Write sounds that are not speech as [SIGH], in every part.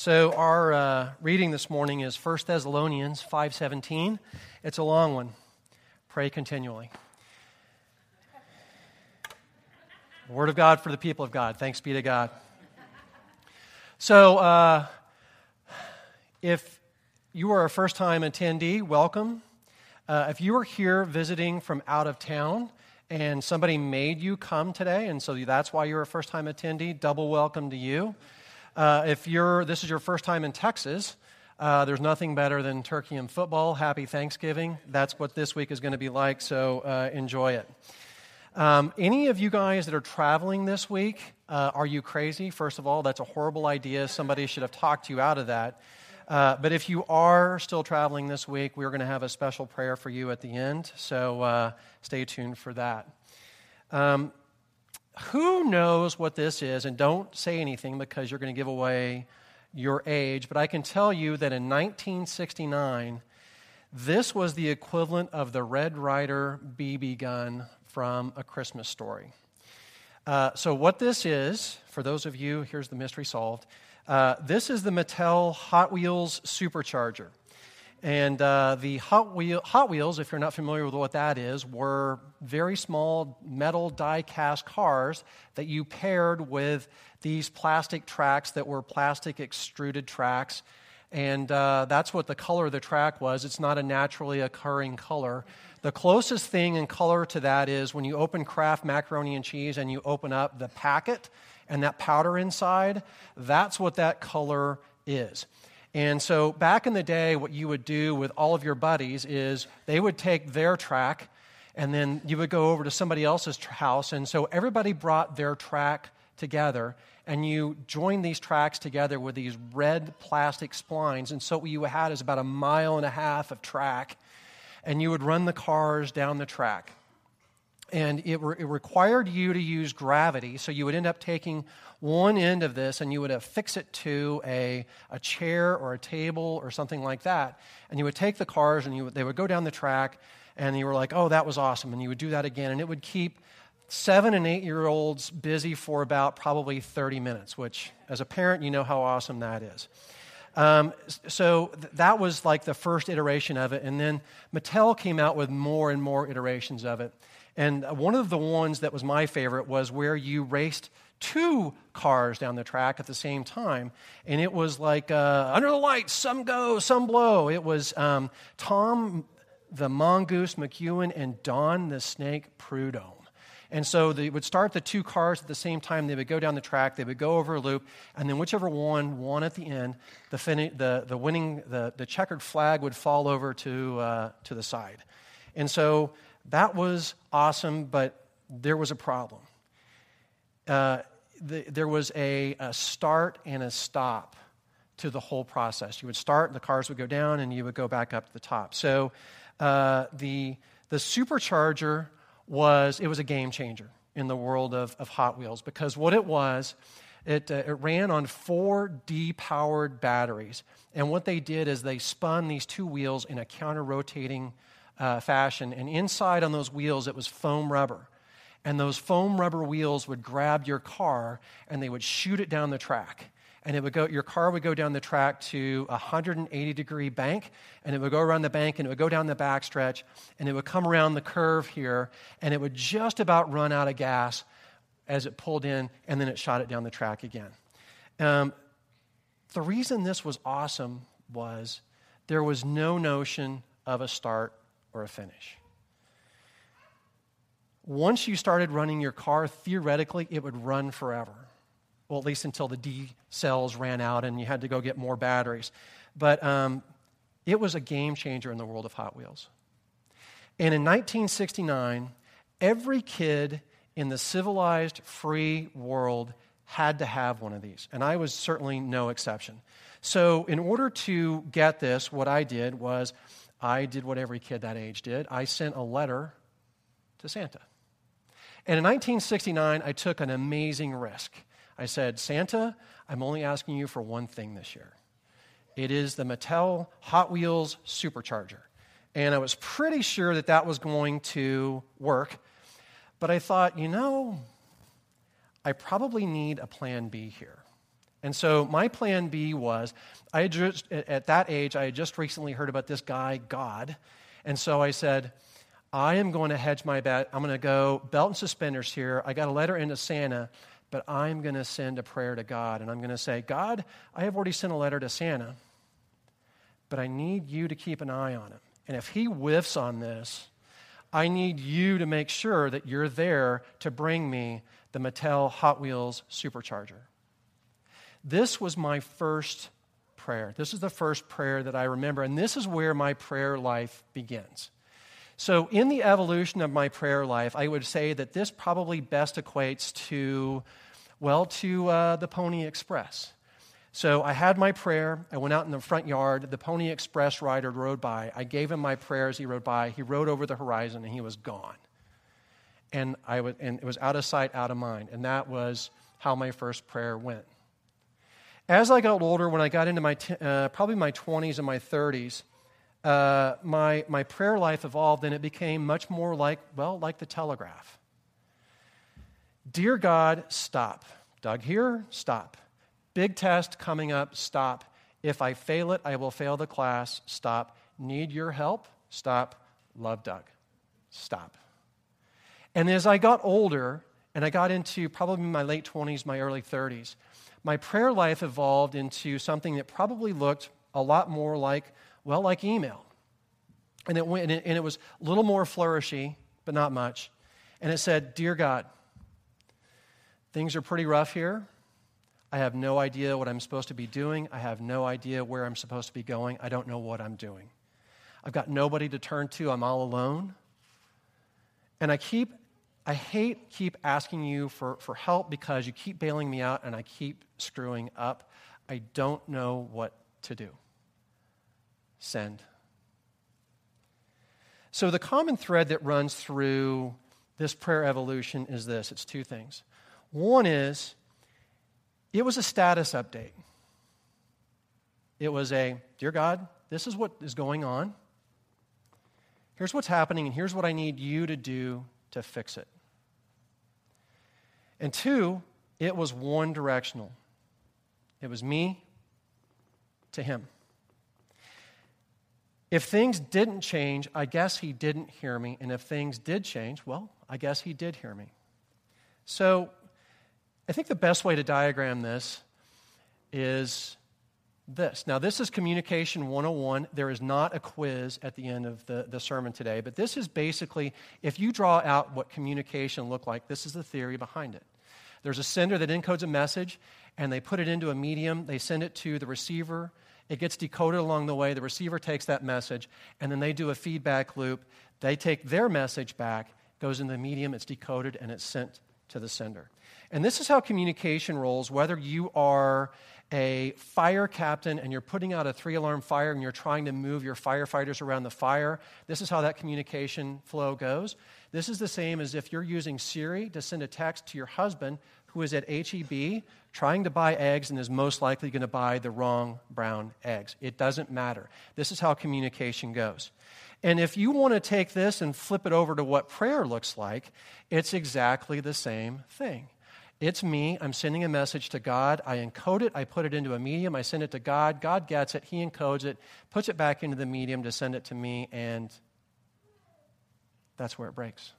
So our uh, reading this morning is 1 Thessalonians 5:17. It's a long one. Pray continually. Word of God for the people of God. Thanks be to God. So, uh, if you are a first time attendee, welcome. Uh, if you are here visiting from out of town and somebody made you come today, and so that's why you're a first time attendee, double welcome to you. Uh, if you're, this is your first time in Texas, uh, there's nothing better than turkey and football. Happy Thanksgiving. That's what this week is going to be like, so uh, enjoy it. Um, any of you guys that are traveling this week, uh, are you crazy? First of all, that's a horrible idea. Somebody should have talked you out of that. Uh, but if you are still traveling this week, we're going to have a special prayer for you at the end, so uh, stay tuned for that. Um, who knows what this is? And don't say anything because you're going to give away your age. But I can tell you that in 1969, this was the equivalent of the Red Ryder BB gun from A Christmas Story. Uh, so, what this is, for those of you, here's the mystery solved. Uh, this is the Mattel Hot Wheels Supercharger. And uh, the Hot, Wheel, Hot, Wheels, if you're not familiar with what that is, were very small metal die cast cars that you paired with these plastic tracks that were plastic extruded tracks. And uh, that's what the color of the track was. It's not a naturally occurring color. The closest thing in color to that is when you open Kraft macaroni and cheese and you open up the packet and that powder inside, that's what that color is. And so back in the day, what you would do with all of your buddies is they would take their track and then you would go over to somebody else's house. And so everybody brought their track together and you joined these tracks together with these red plastic splines. And so what you had is about a mile and a half of track. And you would run the cars down the track and it, re- it, required you to use gravity. So you would end up taking one end of this and you would affix it to a, a chair or a table or something like that. And you would take the cars and you, they would go down the track, and you were like, oh, that was awesome. And you would do that again. And it would keep seven and eight year olds busy for about probably 30 minutes, which, as a parent, you know how awesome that is. Um, so th- that was like the first iteration of it. And then Mattel came out with more and more iterations of it. And one of the ones that was my favorite was where you raced two cars down the track at the same time. And it was like uh, under the lights, some go, some blow. It was um, Tom the Mongoose McEwen and Don the Snake Prudhomme. And so they would start the two cars at the same time. They would go down the track. They would go over a loop, and then whichever one won at the end, the, fin- the, the winning the, the checkered flag would fall over to uh, to the side. And so that was awesome, but there was a problem. Uh, the, there was a, a start and a stop to the whole process. You would start, the cars would go down, and you would go back up to the top. So uh, the, the supercharger was, it was a game changer in the world of, of Hot Wheels because what it was, it, uh, it ran on four D-powered batteries. And what they did is they spun these two wheels in a counter-rotating uh, fashion. And inside on those wheels, it was foam rubber. And those foam rubber wheels would grab your car and they would shoot it down the track. And it would go, your car would go down the track to a 180 degree bank, and it would go around the bank, and it would go down the backstretch, and it would come around the curve here, and it would just about run out of gas as it pulled in, and then it shot it down the track again. Um, the reason this was awesome was there was no notion of a start or a finish. Once you started running your car, theoretically, it would run forever. Well, at least until the D cells ran out and you had to go get more batteries. But um, it was a game changer in the world of Hot Wheels. And in 1969, every kid in the civilized, free world had to have one of these. And I was certainly no exception. So, in order to get this, what I did was I did what every kid that age did. I sent a letter to Santa. And in 1969, I took an amazing risk. I said, Santa, I'm only asking you for one thing this year. It is the Mattel Hot Wheels Supercharger. And I was pretty sure that that was going to work. But I thought, you know, I probably need a plan B here. And so my plan B was I just, at that age, I had just recently heard about this guy, God. And so I said, I am going to hedge my bet. I'm going to go belt and suspenders here. I got a letter into Santa, but I'm going to send a prayer to God. And I'm going to say, God, I have already sent a letter to Santa, but I need you to keep an eye on him. And if he whiffs on this, I need you to make sure that you're there to bring me the Mattel Hot Wheels supercharger. This was my first prayer. This is the first prayer that I remember, and this is where my prayer life begins. So, in the evolution of my prayer life, I would say that this probably best equates to, well, to uh, the Pony Express. So I had my prayer. I went out in the front yard. The Pony Express rider rode by. I gave him my prayer as he rode by. He rode over the horizon and he was gone. And, I was, and it was out of sight, out of mind. And that was how my first prayer went. As I got older, when I got into my t- uh, probably my 20s and my 30s, uh, my, my prayer life evolved and it became much more like, well, like the telegraph. Dear God, stop. Doug here, stop. Big test coming up, stop. If I fail it, I will fail the class, stop. Need your help, stop. Love Doug, stop. And as I got older, and I got into probably my late 20s, my early 30s, my prayer life evolved into something that probably looked a lot more like, well, like email. And it, went, and it was a little more flourishy, but not much. And it said, Dear God, things are pretty rough here. I have no idea what I'm supposed to be doing. I have no idea where I'm supposed to be going. I don't know what I'm doing. I've got nobody to turn to. I'm all alone. And I keep, I hate keep asking you for, for help because you keep bailing me out and I keep screwing up. I don't know what to do. Send. So the common thread that runs through this prayer evolution is this it's two things. One is it was a status update. It was a, Dear God, this is what is going on. Here's what's happening, and here's what I need you to do to fix it. And two, it was one directional. It was me to him. If things didn't change, I guess he didn't hear me. And if things did change, well, I guess he did hear me. So I think the best way to diagram this is this. Now, this is Communication 101. There is not a quiz at the end of the, the sermon today, but this is basically, if you draw out what communication looked like, this is the theory behind it. There's a sender that encodes a message, and they put it into a medium, they send it to the receiver. It gets decoded along the way. The receiver takes that message, and then they do a feedback loop. They take their message back, goes in the medium, it's decoded, and it's sent to the sender. And this is how communication rolls, whether you are a fire captain and you're putting out a three alarm fire and you're trying to move your firefighters around the fire. This is how that communication flow goes. This is the same as if you're using Siri to send a text to your husband who is at HEB trying to buy eggs and is most likely going to buy the wrong brown eggs. It doesn't matter. This is how communication goes. And if you want to take this and flip it over to what prayer looks like, it's exactly the same thing. It's me. I'm sending a message to God. I encode it. I put it into a medium. I send it to God. God gets it. He encodes it, puts it back into the medium to send it to me, and that's where it breaks.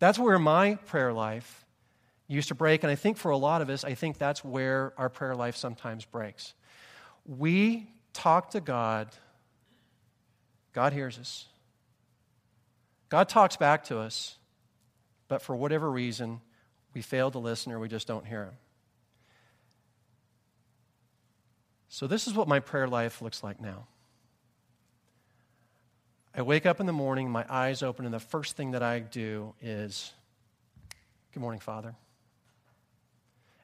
That's where my prayer life used to break. And I think for a lot of us, I think that's where our prayer life sometimes breaks. We talk to God, God hears us. God talks back to us but for whatever reason, we fail to listen or we just don't hear Him. So, this is what my prayer life looks like now. I wake up in the morning, my eyes open, and the first thing that I do is, Good morning, Father.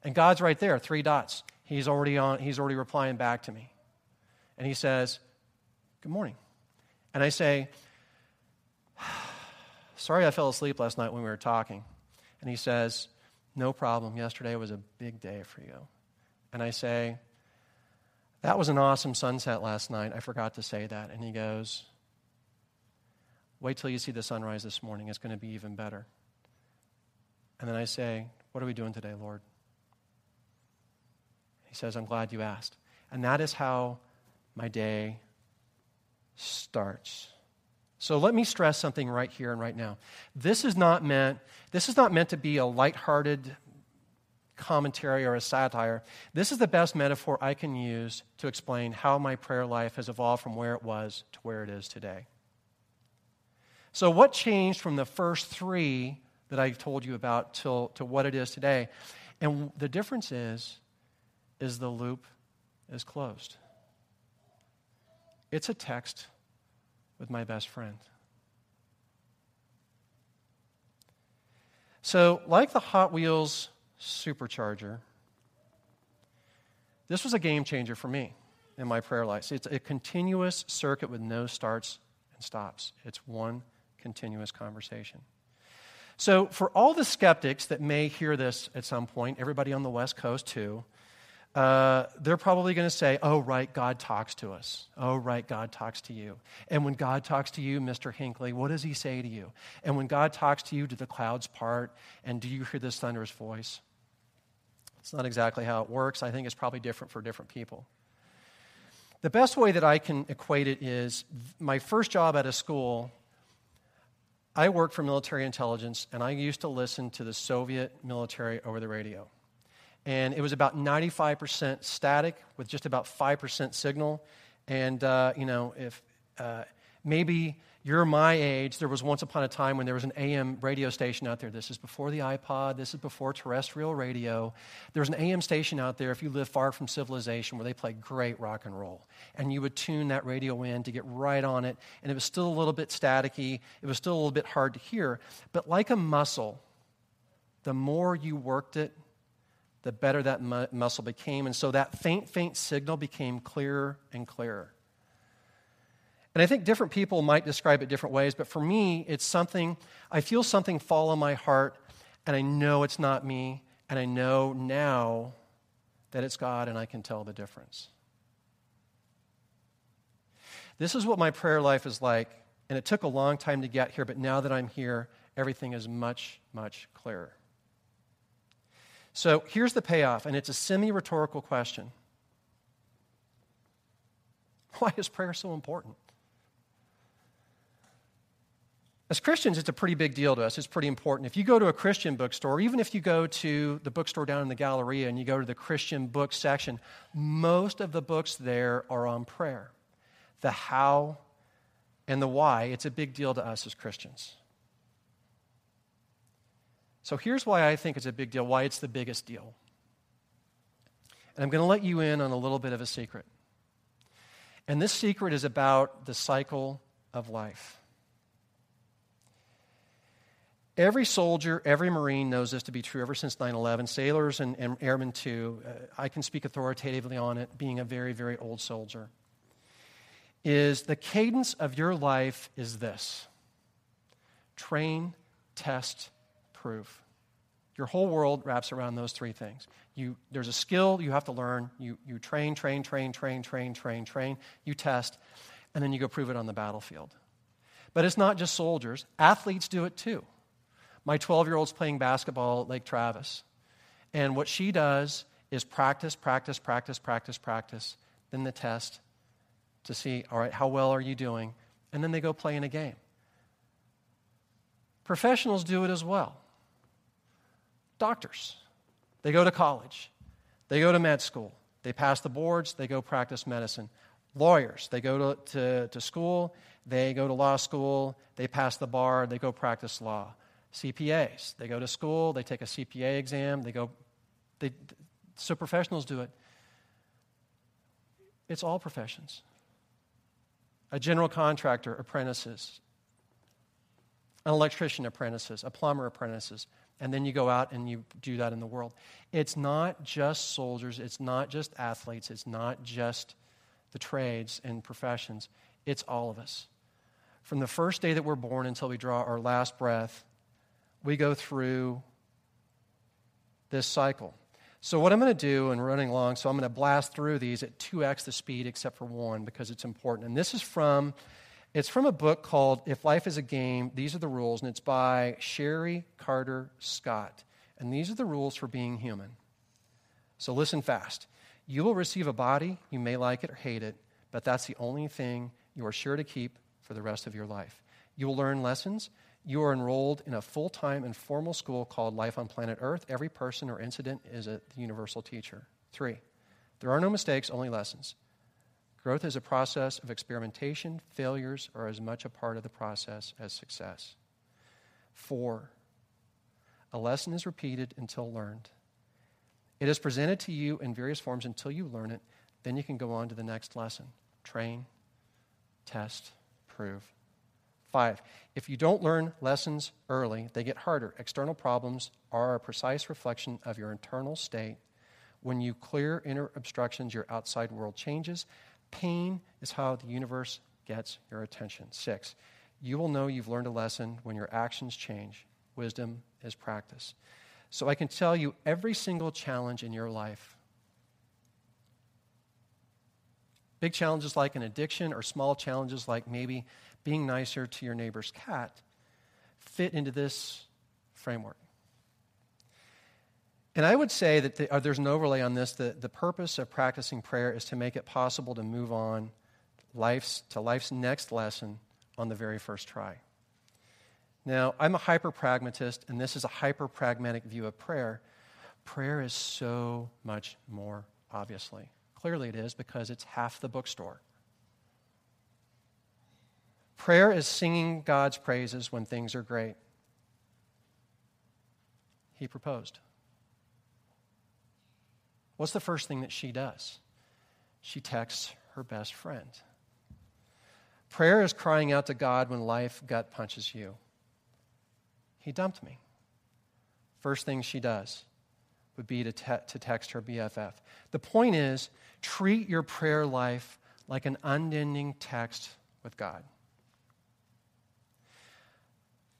And God's right there, three dots. He's already on, he's already replying back to me. And he says, Good morning. And I say, [SIGHS] Sorry I fell asleep last night when we were talking. And he says, No problem. Yesterday was a big day for you. And I say, That was an awesome sunset last night. I forgot to say that. And he goes, Wait till you see the sunrise this morning. It's going to be even better. And then I say, What are we doing today, Lord? Says, I'm glad you asked. And that is how my day starts. So let me stress something right here and right now. This is not meant, this is not meant to be a lighthearted commentary or a satire. This is the best metaphor I can use to explain how my prayer life has evolved from where it was to where it is today. So, what changed from the first three that I told you about till, to what it is today? And the difference is, is the loop is closed. It's a text with my best friend. So, like the Hot Wheels supercharger, this was a game changer for me in my prayer life. It's a continuous circuit with no starts and stops, it's one continuous conversation. So, for all the skeptics that may hear this at some point, everybody on the West Coast too, uh, they're probably going to say, Oh, right, God talks to us. Oh, right, God talks to you. And when God talks to you, Mr. Hinckley, what does he say to you? And when God talks to you, do the clouds part? And do you hear this thunderous voice? It's not exactly how it works. I think it's probably different for different people. The best way that I can equate it is my first job at a school, I worked for military intelligence, and I used to listen to the Soviet military over the radio and it was about 95% static with just about 5% signal. And, uh, you know, if uh, maybe you're my age, there was once upon a time when there was an AM radio station out there. This is before the iPod, this is before terrestrial radio. There was an AM station out there if you live far from civilization where they played great rock and roll. And you would tune that radio in to get right on it, and it was still a little bit staticky, it was still a little bit hard to hear. But like a muscle, the more you worked it, the better that mu- muscle became. And so that faint, faint signal became clearer and clearer. And I think different people might describe it different ways, but for me, it's something, I feel something fall on my heart, and I know it's not me, and I know now that it's God, and I can tell the difference. This is what my prayer life is like, and it took a long time to get here, but now that I'm here, everything is much, much clearer. So here's the payoff, and it's a semi rhetorical question [LAUGHS] Why is prayer so important? As Christians, it's a pretty big deal to us. It's pretty important. If you go to a Christian bookstore, even if you go to the bookstore down in the Galleria and you go to the Christian book section, most of the books there are on prayer. The how and the why, it's a big deal to us as Christians. So here's why I think it's a big deal, why it's the biggest deal. And I'm going to let you in on a little bit of a secret. And this secret is about the cycle of life. Every soldier, every Marine knows this to be true ever since 9 11. Sailors and, and, airmen, too. Uh, I can speak authoritatively on it, being a very, very old soldier. Is the cadence of your life is this train, test, Your whole world wraps around those three things. You, there's a skill you have to learn. You, you train, train, train, train, train, train, train. You test, and then you go prove it on the battlefield. But it's not just soldiers, athletes do it too. My 12 year old's playing basketball at Lake Travis. And what she does is practice, practice, practice, practice, practice, then the test to see, all right, how well are you doing? And then they go play in a game. Professionals do it as well. Doctors, they go to college, they go to med school, they pass the boards, they go practice medicine. Lawyers, they go to, to, to school, they go to law school, they pass the bar, they go practice law. CPAs, they go to school, they take a CPA exam, they go, they, so professionals do it. It's all professions. A general contractor, apprentices. An electrician, apprentices. A plumber, apprentices and then you go out and you do that in the world. It's not just soldiers, it's not just athletes, it's not just the trades and professions, it's all of us. From the first day that we're born until we draw our last breath, we go through this cycle. So, what I'm going to do, and running along, so I'm going to blast through these at 2x the speed except for one because it's important. And this is from it's from a book called If Life is a Game, These Are the Rules, and it's by Sherry Carter Scott. And these are the rules for being human. So listen fast. You will receive a body. You may like it or hate it, but that's the only thing you are sure to keep for the rest of your life. You will learn lessons. You are enrolled in a full time and formal school called Life on Planet Earth. Every person or incident is a universal teacher. Three, there are no mistakes, only lessons. Growth is a process of experimentation. Failures are as much a part of the process as success. Four, a lesson is repeated until learned. It is presented to you in various forms until you learn it. Then you can go on to the next lesson train, test, prove. Five, if you don't learn lessons early, they get harder. External problems are a precise reflection of your internal state. When you clear inner obstructions, your outside world changes. Pain is how the universe gets your attention. Six, you will know you've learned a lesson when your actions change. Wisdom is practice. So I can tell you every single challenge in your life big challenges like an addiction or small challenges like maybe being nicer to your neighbor's cat fit into this framework. And I would say that the, uh, there's an overlay on this. The, the purpose of practicing prayer is to make it possible to move on life's, to life's next lesson on the very first try. Now, I'm a hyper pragmatist, and this is a hyper pragmatic view of prayer. Prayer is so much more, obviously. Clearly, it is because it's half the bookstore. Prayer is singing God's praises when things are great. He proposed. What's the first thing that she does? She texts her best friend. Prayer is crying out to God when life gut punches you. He dumped me. First thing she does would be to, te- to text her BFF. The point is, treat your prayer life like an unending text with God.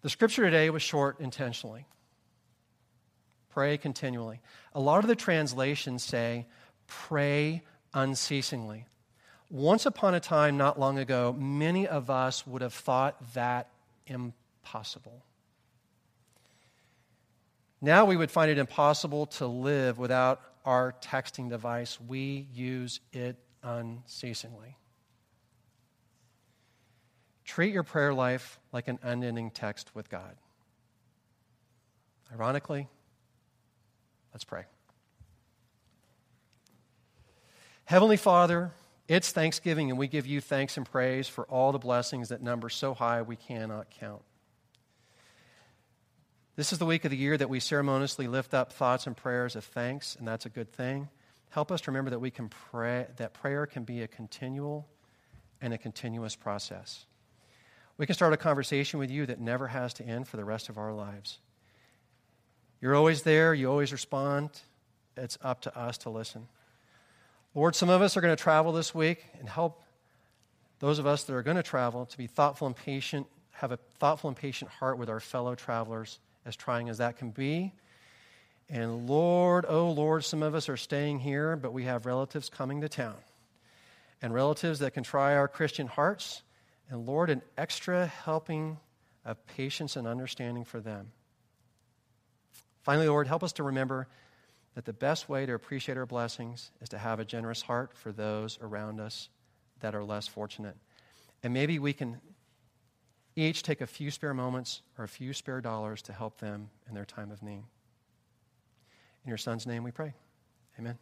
The scripture today was short intentionally. Pray continually. A lot of the translations say, pray unceasingly. Once upon a time, not long ago, many of us would have thought that impossible. Now we would find it impossible to live without our texting device. We use it unceasingly. Treat your prayer life like an unending text with God. Ironically, let's pray. Heavenly Father, it's Thanksgiving, and we give you thanks and praise for all the blessings that number so high we cannot count. This is the week of the year that we ceremoniously lift up thoughts and prayers of thanks, and that's a good thing. Help us to remember that we can pray, that prayer can be a continual and a continuous process. We can start a conversation with you that never has to end for the rest of our lives. You're always there, you always respond. It's up to us to listen. Lord, some of us are going to travel this week and help those of us that are going to travel to be thoughtful and patient, have a thoughtful and patient heart with our fellow travelers as trying as that can be. And Lord, oh Lord, some of us are staying here, but we have relatives coming to town. And relatives that can try our Christian hearts. And Lord, an extra helping of patience and understanding for them. Finally, Lord, help us to remember that the best way to appreciate our blessings is to have a generous heart for those around us that are less fortunate. And maybe we can each take a few spare moments or a few spare dollars to help them in their time of need. In your son's name we pray. Amen.